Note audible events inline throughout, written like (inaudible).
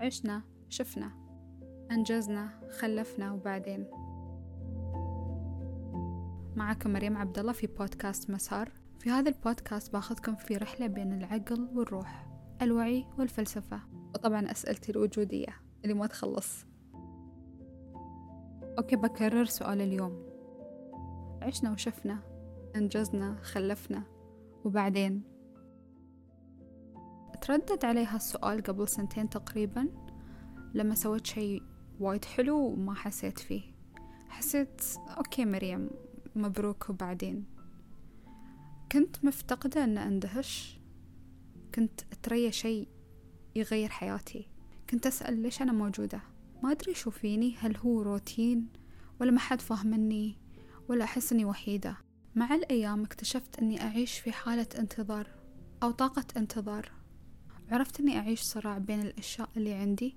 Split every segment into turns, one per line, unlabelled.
عشنا شفنا أنجزنا خلفنا وبعدين. معكم مريم عبد الله في بودكاست مسار. في هذا البودكاست باخذكم في رحلة بين العقل والروح الوعي والفلسفة وطبعا أسئلتي الوجودية اللي ما تخلص. أوكي بكرر سؤال اليوم. عشنا وشفنا أنجزنا خلفنا وبعدين؟ تردد علي هالسؤال قبل سنتين تقريبا لما سويت شي وايد حلو وما حسيت فيه. حسيت okay مريم مبروك وبعدين. كنت مفتقدة أن أندهش. كنت أتريا شي يغير حياتي. كنت أسأل ليش أنا موجودة؟ ما أدري شو فيني. هل هو روتين؟ ولا ما حد فاهمني ولا أحس أني وحيدة؟ مع الأيام اكتشفت أني أعيش في حالة انتظار أو طاقة انتظار. عرفت أني أعيش صراع بين الأشياء اللي عندي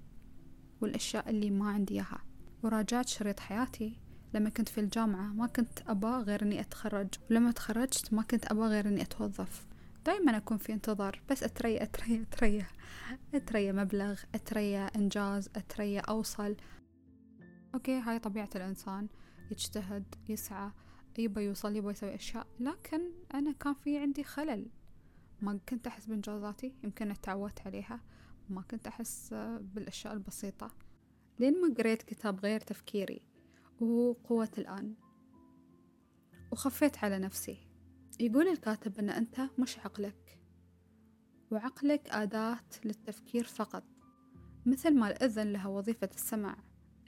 والأشياء اللي ما عندي إياها. وراجعت شريط حياتي. لما كنت في الجامعة ما كنت أبى غير أني أتخرج ولما تخرجت ما كنت أبى غير أني أتوظف. دايما أكون في انتظار بس أتريا أتريا أتريا أتريا مبلغ أتريا إنجاز أتريا أوصل. أوكي هاي طبيعة الإنسان. يجتهد يسعى يبى يوصل يبى يسوي أشياء. لكن أنا كان في عندي خلل. ما كنت أحس بإنجازاتي يمكن تعودت عليها. ما كنت أحس بالأشياء البسيطة. لين ما قريت كتاب غير تفكيري وهو قوة الآن. وخفيت على نفسي. يقول الكاتب أن أنت مش عقلك. وعقلك أداة للتفكير فقط. مثل ما الأذن لها وظيفة السمع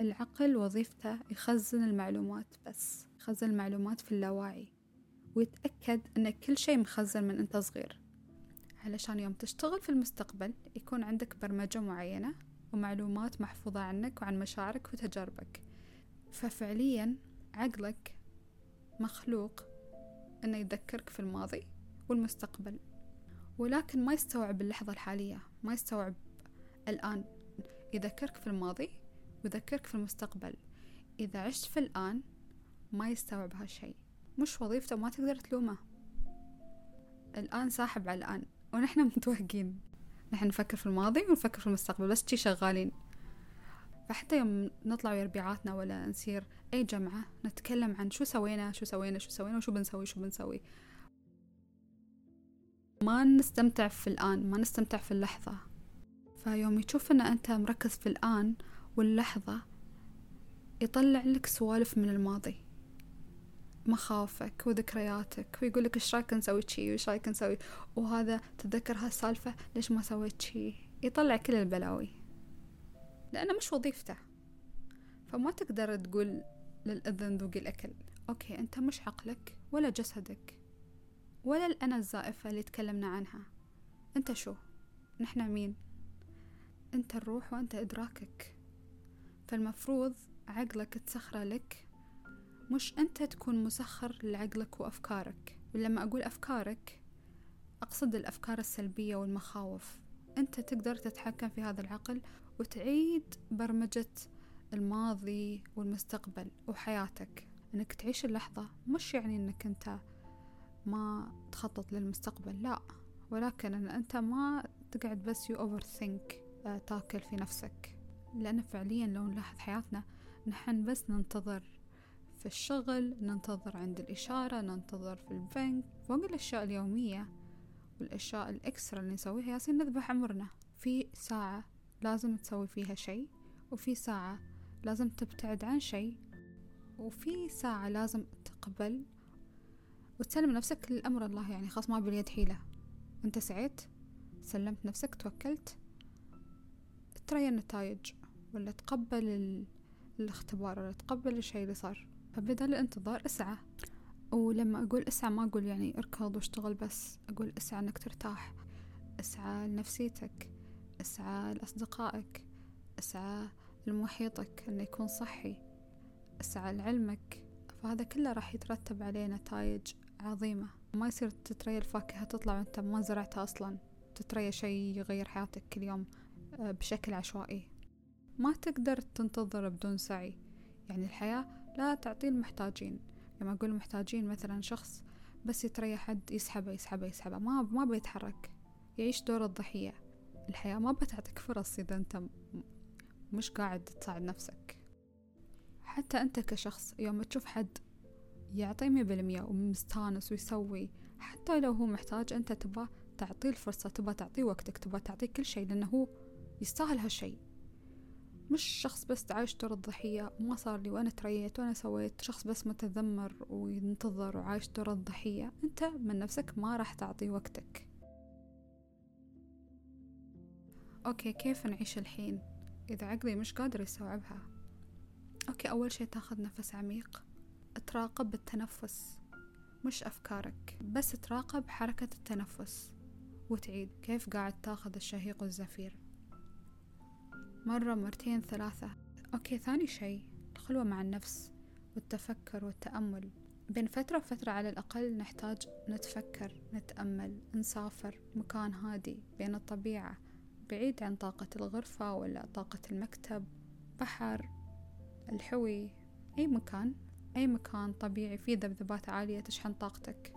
العقل وظيفته يخزن المعلومات بس يخزن المعلومات في اللاواعي ويتأكد أن كل شيء مخزن من أنت صغير. علشان يوم تشتغل في المستقبل يكون عندك برمجة معينة ومعلومات محفوظة عنك وعن مشاعرك وتجاربك. ففعليا عقلك مخلوق أنه يذكرك في الماضي والمستقبل ولكن ما يستوعب اللحظة الحالية ما يستوعب الآن. يذكرك في الماضي ويذكرك في المستقبل. إذا عشت في الآن ما يستوعب هالشي مش وظيفته ما تقدر تلومه. الآن ساحب على الآن. ونحن متوهقين. نحن نفكر في الماضي ونفكر في المستقبل بس شي شغالين. فحتى يوم نطلع ويا ربيعاتنا ولا نسير أي جمعة نتكلم عن شو سوينا شو سوينا شو سوينا وشو بنسوي شو بنسوي. ما نستمتع في الآن ما نستمتع في اللحظة. فيوم يشوف أن أنت مركز في الآن واللحظة يطلع لك سوالف من الماضي. مخاوفك وذكرياتك ويقول لك إيش رايك نسوي شي وايش رايك نسوي وهذا تتذكر هالسالفة ليش ما سويت شي. يطلع كل البلاوي. لأنه مش وظيفته. فما تقدر تقول للأذن ذوقي الأكل أوكي أنت مش عقلك ولا جسدك ولا الأنا الزائفة اللي تكلمنا عنها. أنت شو؟ نحن مين؟ أنت الروح وأنت إدراكك. فالمفروض عقلك تسخره لك مش أنت تكون مسخر لعقلك وأفكارك. ولما أقول أفكارك أقصد الأفكار السلبية والمخاوف. أنت تقدر تتحكم في هذا العقل وتعيد برمجة الماضي والمستقبل وحياتك. إنك تعيش اللحظة مش يعني إنك أنت ما تخطط للمستقبل لا. ولكن إن أنت ما تقعد بس you overthink تاكل في نفسك. لأن فعليا لو نلاحظ حياتنا نحن بس ننتظر في الشغل ننتظر عند الإشارة ننتظر في البنك فوق الأشياء اليومية. والأشياء ال extra اللي نسويها ياسين نذبح عمرنا في ساعة لازم تسوي فيها شيء وفي ساعة لازم تبتعد عن شيء وفي ساعة لازم تقبل وتسلم نفسك لأمر الله يعني خلاص ما باليد حيلة. أنت سعيت سلمت نفسك توكلت. ترى النتائج ولا تقبل ال... الاختبار ولا تقبل الشيء اللي صار. فبدل الانتظار إسعى. ولما أقول إسعى ما أقول يعني اركض واشتغل بس. أقول إسعى أنك ترتاح. إسعى لنفسيتك. إسعى لأصدقائك. إسعى لمحيطك أنه يكون صحي. إسعى لعلمك. فهذا كله راح يترتب عليه نتائج عظيمة. ما يصير تتريى الفاكهة تطلع وأنت ما زرعتها أصلا. تتريى شيء يغير حياتك كل يوم آه، بشكل عشوائي. ما تقدر تنتظر بدون سعي. يعني الحياة لا تعطي المحتاجين. لما أقول محتاجين مثلا شخص بس يتريى حد يسحبه يسحبه يسحبه ما ما بيتحرك. يعيش دور الضحية. الحياة ما بتعطيك فرص إذا أنت مش قاعد تساعد نفسك. حتى أنت كشخص يوم تشوف حد يعطي مية بالمية ومستانس ويسوي حتى لو هو محتاج أنت تبى تعطيه الفرصة تبى تعطيه وقتك تبى تعطيه كل شيء لأنه هو يستاهل هالشي مش شخص بس عايش دور الضحية وما صار لي وأنا تريت وأنا سويت شخص بس متذمر وينتظر وعايش دور الضحية أنت من نفسك ما راح تعطي وقتك. okay كيف نعيش الحين؟ إذا عقلي مش قادر يستوعبها. okay أول شي تاخذ نفس عميق. تراقب التنفس مش أفكارك بس تراقب حركة التنفس وتعيد. كيف قاعد تاخذ الشهيق والزفير؟ مرة مرتين ثلاثة. okay ثاني شي الخلوة مع النفس والتفكر والتأمل. بين فترة وفترة على الأقل نحتاج نتفكر نتأمل نسافر مكان هادي بين الطبيعة بعيد عن طاقة الغرفة ولا طاقة المكتب بحر الحوي أي مكان أي مكان طبيعي فيه ذبذبات عالية تشحن طاقتك.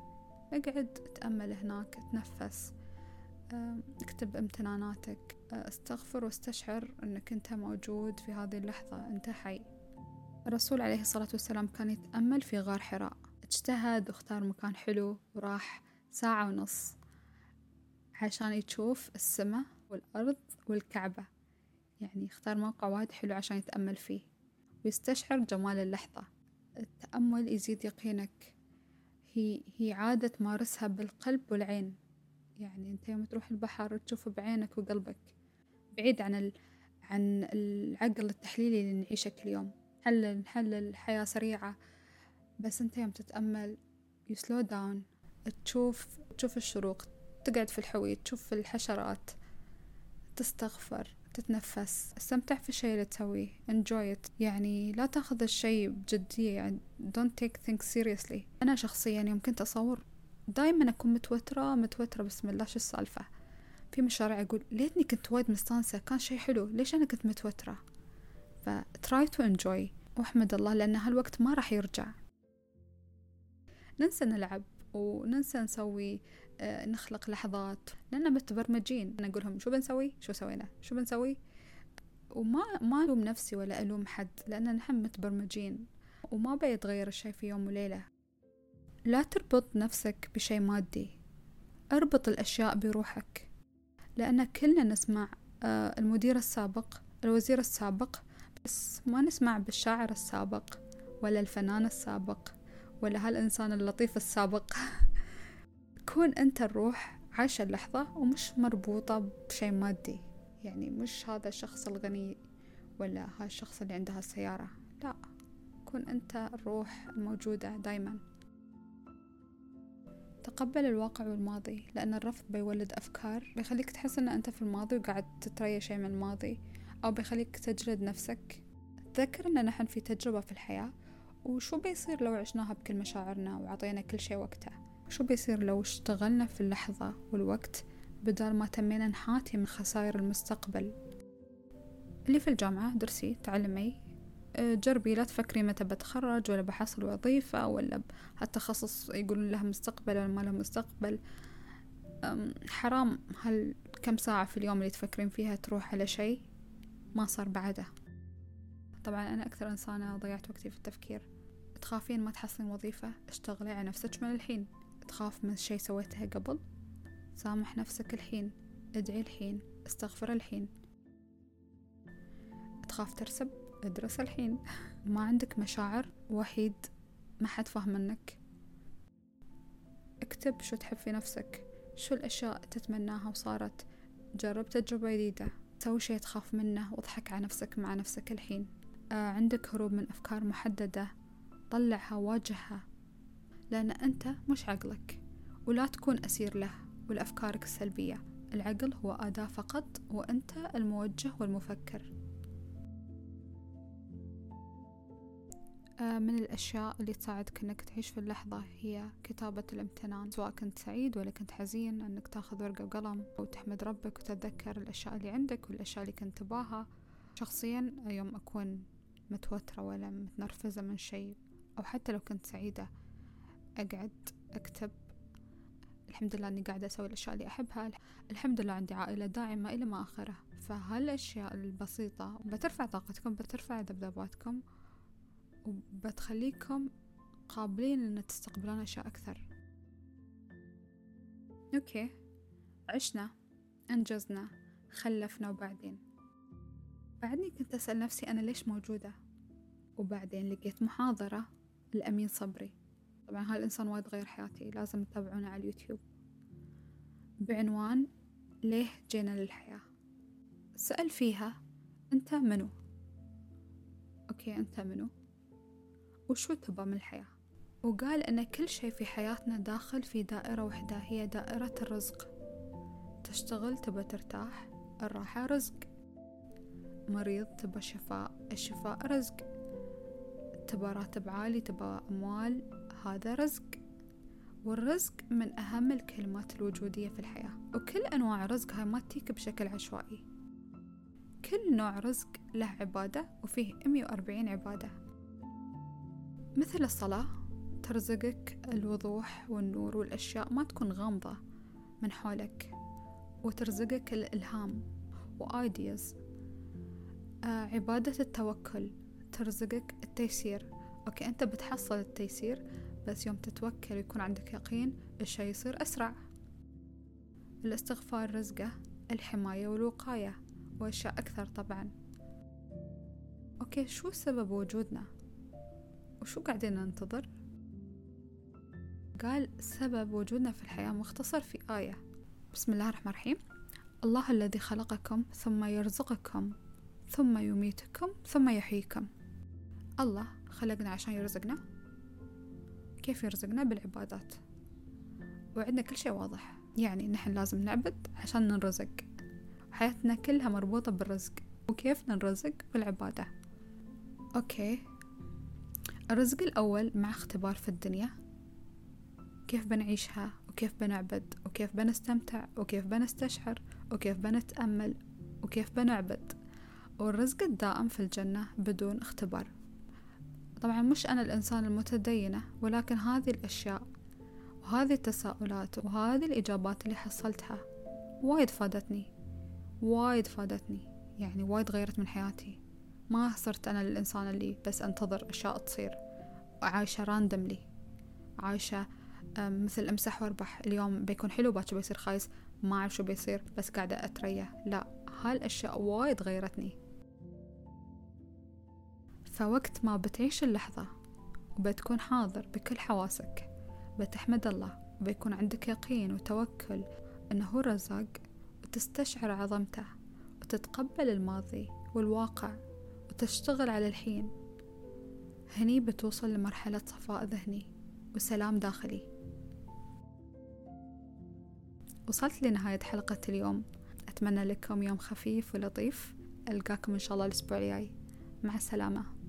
اقعد تأمل هناك تنفس اكتب امتناناتك. أستغفر وأستشعر أنك أنت موجود في هذه اللحظة أنت حي. الرسول عليه الصلاة والسلام كان يتأمل في غار حراء. اجتهد واختار مكان حلو وراح ساعة ونص عشان يشوف السماء والأرض والكعبة. يعني اختار موقع وايد حلو عشان يتأمل فيه ويستشعر جمال اللحظة. التأمل يزيد يقينك. هي هي عادة تمارسها بالقلب والعين. يعني أنت يوم تروح البحر تشوف بعينك وقلبك. بعيد عن ال... عن العقل التحليلي اللي نعيشه كل يوم. نحلل نحلل الحياة سريعة؟ بس أنت يوم تتأمل يسلو داون تشوف تشوف الشروق. تقعد في الحوي تشوف الحشرات. تستغفر تتنفس. استمتع في الشيء اللي تسويه. enjoy it. يعني لا تاخذ الشيء بجدية. يعني don't take things seriously. أنا شخصيا يوم كنت أصور دايما أكون متوترة متوترة بسم الله شو السالفة؟ في مشاريع أقول ليتني كنت وايد مستانسة كان شيء حلو ليش أنا كنت متوترة؟ ف try to enjoy وأحمد الله لأن هالوقت ما راح يرجع. ننسى نلعب وننسى نسوي آه، نخلق لحظات. لأننا متبرمجين. أنا أقولهم شو بنسوي؟ شو سوينا؟ شو بنسوي؟ وما ما ألوم نفسي ولا ألوم حد لأن نحن متبرمجين وما بيتغير الشي في يوم وليلة. لا تربط نفسك بشي مادي. اربط الأشياء بروحك. لأن كلنا نسمع آه، المدير السابق الوزير السابق بس ما نسمع بالشاعر السابق ولا الفنان السابق ولا هالإنسان اللطيف السابق. (laughs) كون أنت الروح عايشة اللحظة ومش مربوطة بشي مادي يعني مش هذا الشخص الغني ولا هذا الشخص اللي عنده السيارة لا. كون أنت الروح الموجودة دايما. تقبل الواقع والماضي لأن الرفض بيولد أفكار بيخليك تحس أن أنت في الماضي وقاعد تتريا شيء من الماضي أو بيخليك تجلد نفسك. تذكر أن نحن في تجربة في الحياة وشو بيصير لو عشناها بكل مشاعرنا وعطينا كل شيء وقته شو بيصير لو اشتغلنا في اللحظة والوقت بدال ما تمينا نحاتي من خسائر المستقبل؟ اللي في الجامعة درسي تعلمي جربي لا تفكري متى بتخرج ولا بحصل وظيفة ولا هالتخصص يقولون له مستقبل ولا ما له مستقبل. حرام. هال كم ساعة في اليوم اللي تفكرين فيها تروح على شيء؟ ما صار بعده. طبعا أنا أكثر إنسانة ضيعت وقتي في التفكير. تخافين ما تحصلين وظيفة؟ اشتغلي على نفسك من الحين. تخاف من شي سويته قبل؟ سامح نفسك الحين. ادعي الحين. استغفر الحين. تخاف ترسب؟ ادرس الحين. ما عندك مشاعر وحيد ما حد فاهم منك. اكتب شو تحب في نفسك شو الأشياء تتمناها وصارت. جرب تجربة جديدة سوي شي تخاف منه واضحك على نفسك مع نفسك الحين. آه عندك هروب من أفكار محددة طلعها واجهها لأن أنت مش عقلك. ولا تكون أسير له ولأفكارك السلبية. العقل هو أداة فقط وأنت الموجه والمفكر. من الأشياء اللي تساعدك أنك تعيش في اللحظة هي كتابة الامتنان سواء كنت سعيد ولا كنت حزين أنك تاخذ ورقة وقلم وتحمد ربك وتتذكر الأشياء اللي عندك والأشياء اللي كنت تباها. شخصيا يوم أكون متوترة ولا متنرفزة من شيء أو حتى لو كنت سعيدة أقعد أكتب الحمد لله أني قاعدة أسوي الأشياء اللي أحبها الحمد لله عندي عائلة داعمة إلى ما آخره. فهالأشياء البسيطة بترفع طاقتكم بترفع ذبذباتكم. وبتخليكم قابلين أن تستقبلون أشياء أكثر. أوكي عشنا أنجزنا خلفنا وبعدين؟ بعدني كنت أسأل نفسي أنا ليش موجودة؟ وبعدين لقيت محاضرة لأمين صبري. طبعا هالإنسان وايد غير حياتي لازم تتابعونه على اليوتيوب. بعنوان ليه جينا للحياة؟ سأل فيها أنت منو؟ أوكي أنت منو؟ وشو تبى من الحياة؟ وقال أن كل شيء في حياتنا داخل في دائرة واحدة هي دائرة الرزق. تشتغل تبى ترتاح الراحة رزق. مريض تبى شفاء الشفاء رزق. تبى راتب عالي تبى أموال هذا رزق. والرزق من أهم الكلمات الوجودية في الحياة. وكل أنواع الرزق هاي ما تيك بشكل عشوائي. كل نوع رزق له عبادة وفيه 140 عبادة. مثل الصلاة ترزقك الوضوح والنور والأشياء ما تكون غامضة من حولك وترزقك الإلهام و ideas آه عبادة التوكل ترزقك التيسير. okay أنت بتحصل التيسير بس يوم تتوكل ويكون عندك يقين الشي يصير أسرع. الاستغفار رزقه الحماية والوقاية وأشياء أكثر طبعا. أوكي شو سبب وجودنا؟ وشو قاعدين ننتظر؟ قال سبب وجودنا في الحياة مختصر في آية. بسم الله الرحمن الرحيم. الله الذي خلقكم ثم يرزقكم ثم يميتكم ثم يحييكم. الله خلقنا عشان يرزقنا. كيف يرزقنا؟ بالعبادات. وعندنا كل شيء واضح. يعني نحن لازم نعبد عشان ننرزق حياتنا كلها مربوطة بالرزق. وكيف ننرزق بالعبادة. أوكي. الرزق الأول مع اختبار في الدنيا. كيف بنعيشها وكيف بنعبد وكيف بنستمتع وكيف بنستشعر وكيف بنتأمل وكيف بنعبد. والرزق الدائم في الجنة بدون اختبار. طبعا مش أنا الإنسان المتدينة ولكن هذه الأشياء وهذه التساؤلات وهذه الإجابات اللي حصلتها وايد فادتني. وايد فادتني يعني وايد غيرت من حياتي. ما صرت أنا الإنسان اللي بس أنتظر أشياء تصير. وعايشة راندملي عايشة مثل أمسح وأربح. اليوم بيكون حلو باكر بيصير خايس. ما أعرف شو بيصير بس قاعدة أتريح. لا هالأشياء وايد غيرتني. فوقت ما بتعيش اللحظة وبتكون حاضر بكل حواسك بتحمد الله وبيكون عندك يقين وتوكل أنه هو رزاق وتستشعر عظمته وتتقبل الماضي والواقع. وتشتغل على الحين. هني بتوصل لمرحلة صفاء ذهني وسلام داخلي. وصلت لنهاية حلقة اليوم. أتمنى لكم يوم خفيف ولطيف. ألقاكم إن شاء الله الأسبوع الجاي. مع السلامة.